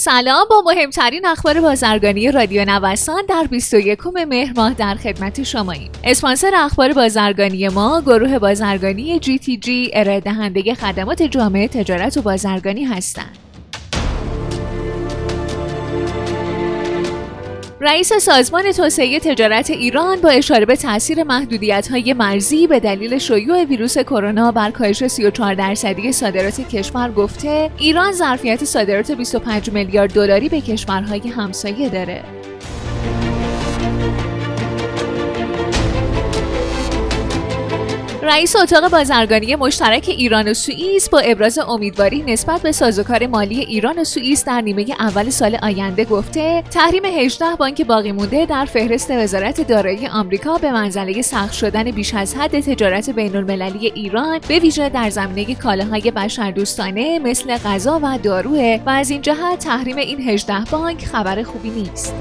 سلام با مهمترین اخبار بازرگانی رادیو نوسان در 21 مهر ماه در خدمت شماییم. اسپانسر اخبار بازرگانی ما گروه بازرگانی جی تی جی ارائه دهنده خدمات جامعه تجارت و بازرگانی هستند. رئیس سازمان توسعه تجارت ایران با اشاره به تاثیر محدودیت های مرزی به دلیل شیوع ویروس کرونا بر کاهش 34 درصدی صادرات کشور گفته ایران ظرفیت صادرات 25 میلیارد دلاری به کشورهای همسایه داره. رئیس اتاق بازرگانی مشترک ایران و سوئیس با ابراز امیدواری نسبت به سازوکار مالی ایران و سوئیس در نیمه اول سال آینده گفته تحریم 18 بانک باقی مونده در فهرست وزارت دارایی آمریکا به منزله سخت شدن بیش از حد تجارت بین المللی ایران به ویژه در زمینه کالاهای بشردوستانه مثل غذا و داروه و از این جهت تحریم این 18 بانک خبر خوبی نیست.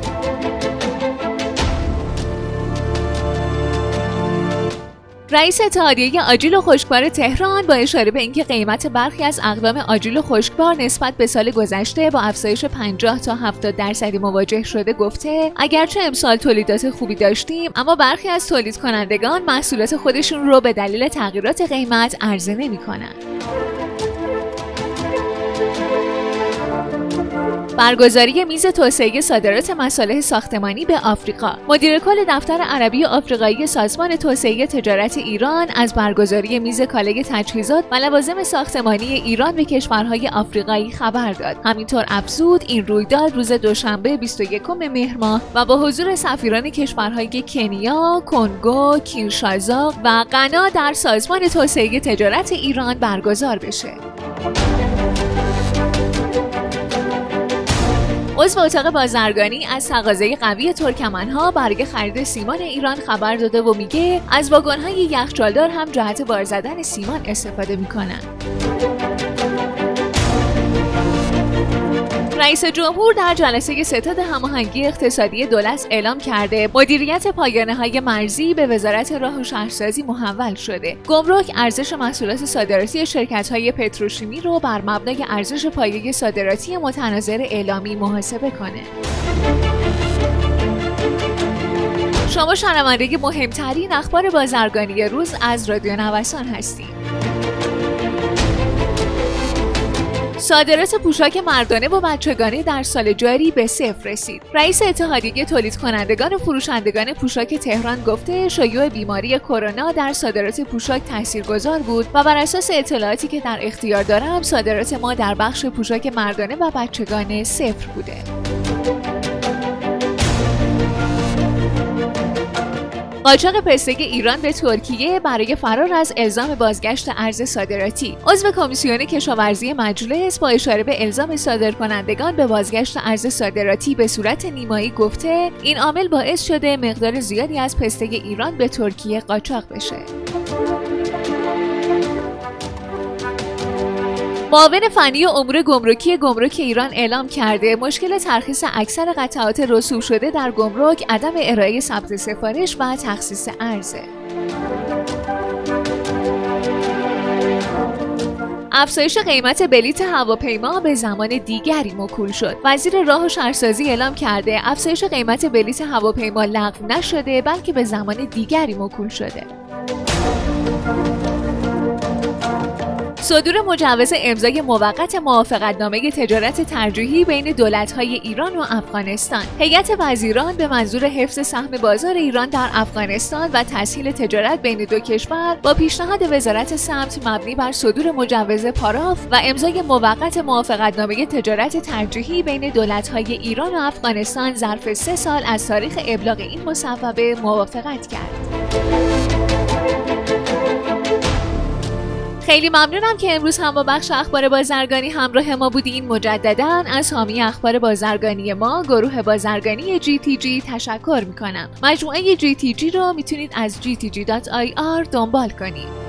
رئیس اتحادیه آجیل و خشکبار تهران با اشاره به اینکه قیمت برخی از اقلام آجیل و خشکبار نسبت به سال گذشته با افزایش 50 تا 70 درصدی مواجه شده گفته اگرچه امسال تولیدات خوبی داشتیم اما برخی از تولید کنندگان محصولات خودشون رو به دلیل تغییرات قیمت عرضه نمی‌کنند. برگزاری میز توسعه صادرات مصالح ساختمانی به آفریقا مدیر کل دفتر عربی آفریقایی سازمان توسعه تجارت ایران از برگزاری میز کاله تجهیزات و لوازم ساختمانی ایران به کشورهای آفریقایی خبر داد همینطور افزود این رویداد روز دوشنبه 21 مهر ماه و با حضور سفیران کشورهای کنیا، کنگو، کینشازا و غنا در سازمان توسعه تجارت ایران برگزار بشه. عضو اتاق بازرگانی از تقاضای قوی ترکمنها برای خرید سیمان ایران خبر داده و میگه از واگن‌های یخچالدار هم جهت بار زدن سیمان استفاده می‌کنن. رئیس جمهور در جلسه ستاد هماهنگی اقتصادی دولت اعلام کرده مدیریت پایانه های مرزی به وزارت راه و شهرسازی محول شده. گمرک ارزش محصولات صادراتی شرکت های پتروشیمی رو بر مبنای ارزش پایه صادراتی متناظر اعلامی محاسبه کنه. شما شنونده مهمترین اخبار بازرگانی روز از رادیو نوسان هستید. صادرات پوشاک مردانه و بچگانه در سال جاری به صفر رسید. رئیس اتحادیه تولید کنندگان و فروشندگان پوشاک تهران گفته شیوع بیماری کرونا در صادرات پوشاک تاثیرگذار بود و بر اساس اطلاعاتی که در اختیار دارم صادرات ما در بخش پوشاک مردانه و بچگانه صفر بوده. قاچاق پسته ایران به ترکیه برای فرار از الزام بازگشت ارز صادراتی. عضو کمیسیون کشاورزی مجلس با اشاره به الزام صادرکنندگان به بازگشت ارز صادراتی به صورت نیمایی گفته این عامل باعث شده مقدار زیادی از پسته ایران به ترکیه قاچاق بشه. معاون فنی امور گمرکی گمرک ایران اعلام کرده مشکل ترخیص اکثر قطعات رسوب شده در گمرک عدم ارائه ثبت سفارش و تخصیص ارزه افزایش قیمت بلیت هواپیما به زمان دیگری مکول شد. وزیر راه و شهرسازی اعلام کرده افزایش قیمت بلیت هواپیما لغو نشده بلکه به زمان دیگری مکول شده. صدور مجوز امضای موقت موافقتنامه تجارت ترجیحی بین دولت‌های ایران و افغانستان هیئت وزیران به منظور حفظ سهم بازار ایران در افغانستان و تسهیل تجارت بین دو کشور با پیشنهاد وزارت سمت مبنی بر صدور مجوز پاراف و امضای موقت موافقتنامه تجارت ترجیحی بین دولت‌های ایران و افغانستان ظرف سه سال از تاریخ ابلاغ این مصوبه موافقت کرد. خیلی ممنونم که امروز هم با بخش اخبار بازرگانی همراه ما بودین. مجددا از حامی اخبار بازرگانی ما گروه بازرگانی GTG تشکر می‌کنم. مجموعه GTG رو می‌تونید از gtg.ir دنبال کنید.